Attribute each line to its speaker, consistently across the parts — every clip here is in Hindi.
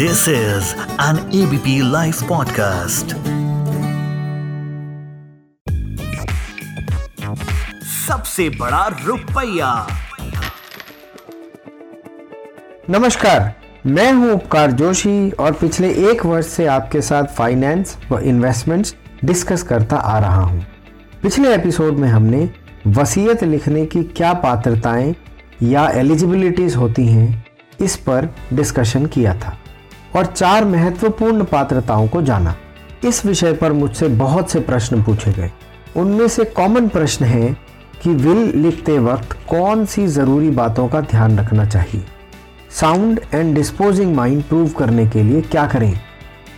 Speaker 1: This is an ABP Life podcast. सबसे बड़ा रुपया
Speaker 2: नमस्कार, मैं हूँ उपकार जोशी और पिछले एक वर्ष से आपके साथ फाइनेंस व इन्वेस्टमेंट्स डिस्कस करता आ रहा हूँ। पिछले एपिसोड में हमने वसीयत लिखने की क्या पात्रताएँ या एलिजिबिलिटीज होती हैं, इस पर डिस्कशन किया था और चार महत्वपूर्ण पात्रताओं को जाना। इस विषय पर मुझसे बहुत से प्रश्न पूछे गए। उनमें से कॉमन प्रश्न है कि विल लिखते वक्त कौन सी ज़रूरी बातों का ध्यान रखना चाहिए। Sound and disposing mind prove करने के लिए क्या करें?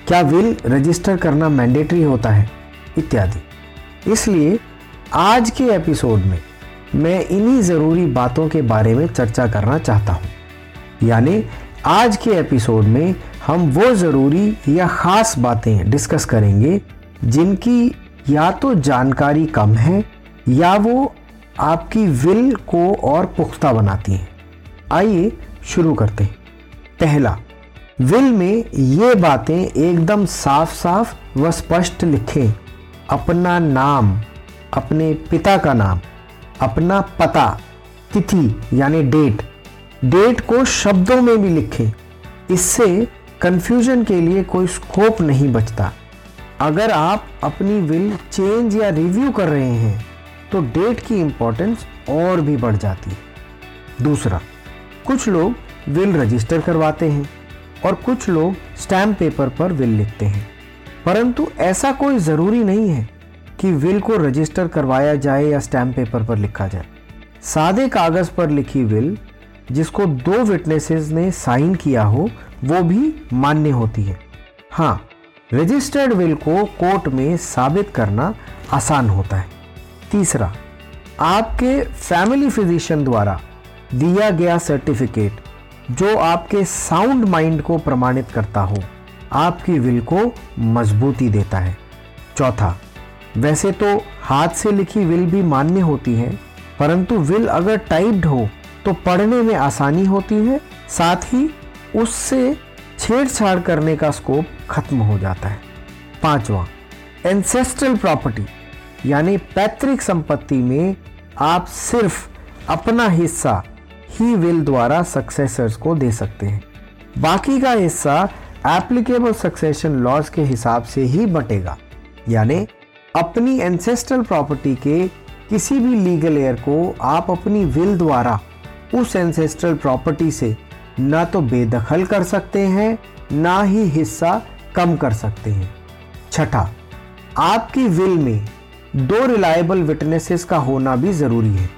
Speaker 2: क्या विल रजिस्टर करना मैंडेटरी होता है? इत्यादि। इसलिए आज के एपिसोड में मैं इन्हीं ज़रूरी बातों के बारे में चर्चा करना चाहता हूँ। यानी आज के एपिसोड में हम वो ज़रूरी या ख़ास बातें डिस्कस करेंगे जिनकी या तो जानकारी कम है या वो आपकी विल को और पुख्ता बनाती हैं। आइए शुरू करते हैं। पहला, विल में ये बातें एकदम साफ़ साफ़ व स्पष्ट लिखें। अपना नाम, अपने पिता का नाम, अपना पता, तिथि, यानी डेट। डेट को शब्दों में भी लिखें। इससे कंफ्यूजन के लिए कोई स्कोप नहीं बचता। अगर आप अपनी विल चेंज या रिव्यू कर रहे हैं तो डेट की इंपॉर्टेंस और भी बढ़ जाती है। दूसरा, कुछ लोग विल रजिस्टर करवाते हैं और कुछ लोग स्टैम्प पेपर पर विल लिखते हैं। परंतु ऐसा कोई ज़रूरी नहीं है कि विल को रजिस्टर करवाया जाए या स्टैम्प पेपर पर लिखा जाए। सादे कागज़ पर लिखी विल जिसको दो विटनेसेस ने साइन किया हो वो भी मान्य होती है। हाँ रजिस्टर्ड विल को कोर्ट में साबित करना आसान होता है। तीसरा, आपके फैमिली फिजिशियन द्वारा दिया गया सर्टिफिकेट जो आपके साउंड माइंड को प्रमाणित करता हो, आपकी विल को मजबूती देता है। चौथा, वैसे तो हाथ से लिखी विल भी मान्य होती है, परंतु विल अगर टाइप्ड हो तो पढ़ने में आसानी होती है, साथ ही उससे छेड़छाड़ करने का स्कोप खत्म हो जाता है। पांचवा एंसेस्ट्रल प्रॉपर्टी यानी पैतृक संपत्ति में आप सिर्फ़ अपना हिस्सा ही विल द्वारा सक्सेसर्स को दे सकते हैं। बाकी का हिस्सा एप्लीकेबल सक्सेशन लॉज के हिसाब से ही बटेगा। यानी अपनी एंसेस्ट्रल प्रॉपर्टी के किसी भी लीगल एयर को आप अपनी विल द्वारा उस एंसेस्ट्रल प्रॉपर्टी से ना तो बेदखल कर सकते हैं, ना ही हिस्सा कम कर सकते हैं। छठा, आपकी विल में दो रिलायबल विटनेसेस का होना भी ज़रूरी है।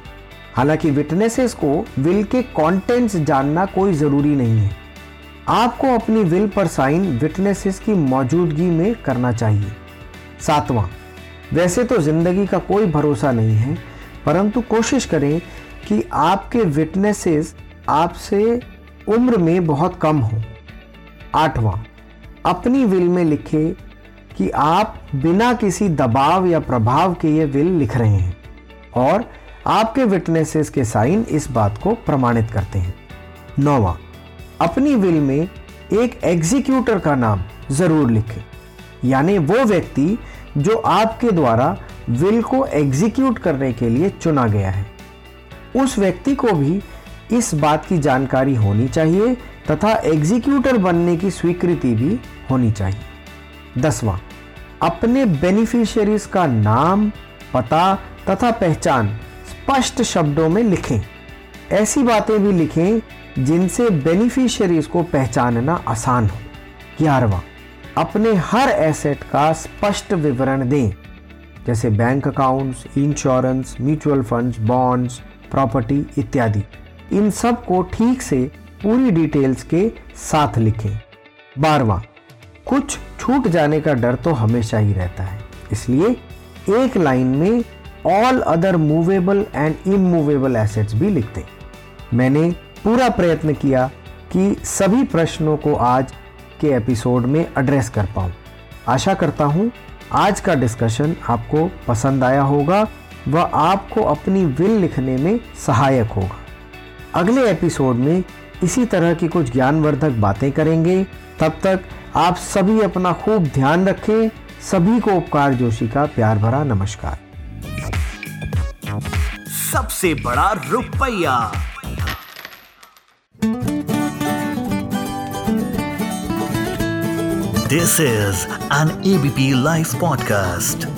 Speaker 2: हालाँकि विटनेसेस को विल के कंटेंट्स जानना कोई ज़रूरी नहीं है। आपको अपनी विल पर साइन विटनेसेस की मौजूदगी में करना चाहिए। सातवां, वैसे तो ज़िंदगी का कोई भरोसा नहीं है, परंतु कोशिश करें कि आपके विटनेसेस आपसे उम्र में बहुत कम हो। आठवां, अपनी विल में लिखे कि आप बिना किसी दबाव या प्रभाव के ये विल लिख रहे हैं और आपके विटनेसेस के साइन इस बात को प्रमाणित करते हैं। नौवा, अपनी विल में एक एग्जीक्यूटर का नाम ज़रूर लिखें। यानी वो व्यक्ति जो आपके द्वारा विल को एग्जीक्यूट करने के लिए चुना गया है। उस व्यक्ति को भी इस बात की जानकारी होनी चाहिए तथा एग्जीक्यूटर बनने की स्वीकृति भी होनी चाहिए। दसवां, अपने बेनिफिशियरीज का नाम, पता तथा पहचान स्पष्ट शब्दों में लिखें। ऐसी बातें भी लिखें जिनसे बेनिफिशियरीज को पहचानना आसान हो। ग्यारहवा, अपने हर एसेट का स्पष्ट विवरण दें। जैसे bank accounts insurance mutual funds bonds property इत्यादि। इन सबको ठीक से पूरी डिटेल्स के साथ लिखें। बारवा, कुछ छूट जाने का डर तो हमेशा ही रहता है। इसलिए एक लाइन में all other movable and immovable assets भी लिखते मैंने पूरा प्रयत्न किया कि सभी प्रश्नों को आज के एपिसोड में एड्रेस कर पाऊँ। आशा करता हूँ आज का डिस्कशन आपको पसंद आया होगा व आपको अपनी विल लिखने में सहायक होगा। अगले एपिसोड में इसी तरह की कुछ ज्ञानवर्धक बातें करेंगे। तब तक आप सभी अपना खूब ध्यान रखें। सभी को उपकार जोशी का प्यार भरा नमस्कार।
Speaker 1: सबसे बड़ा रुपया। This is an ABP live podcast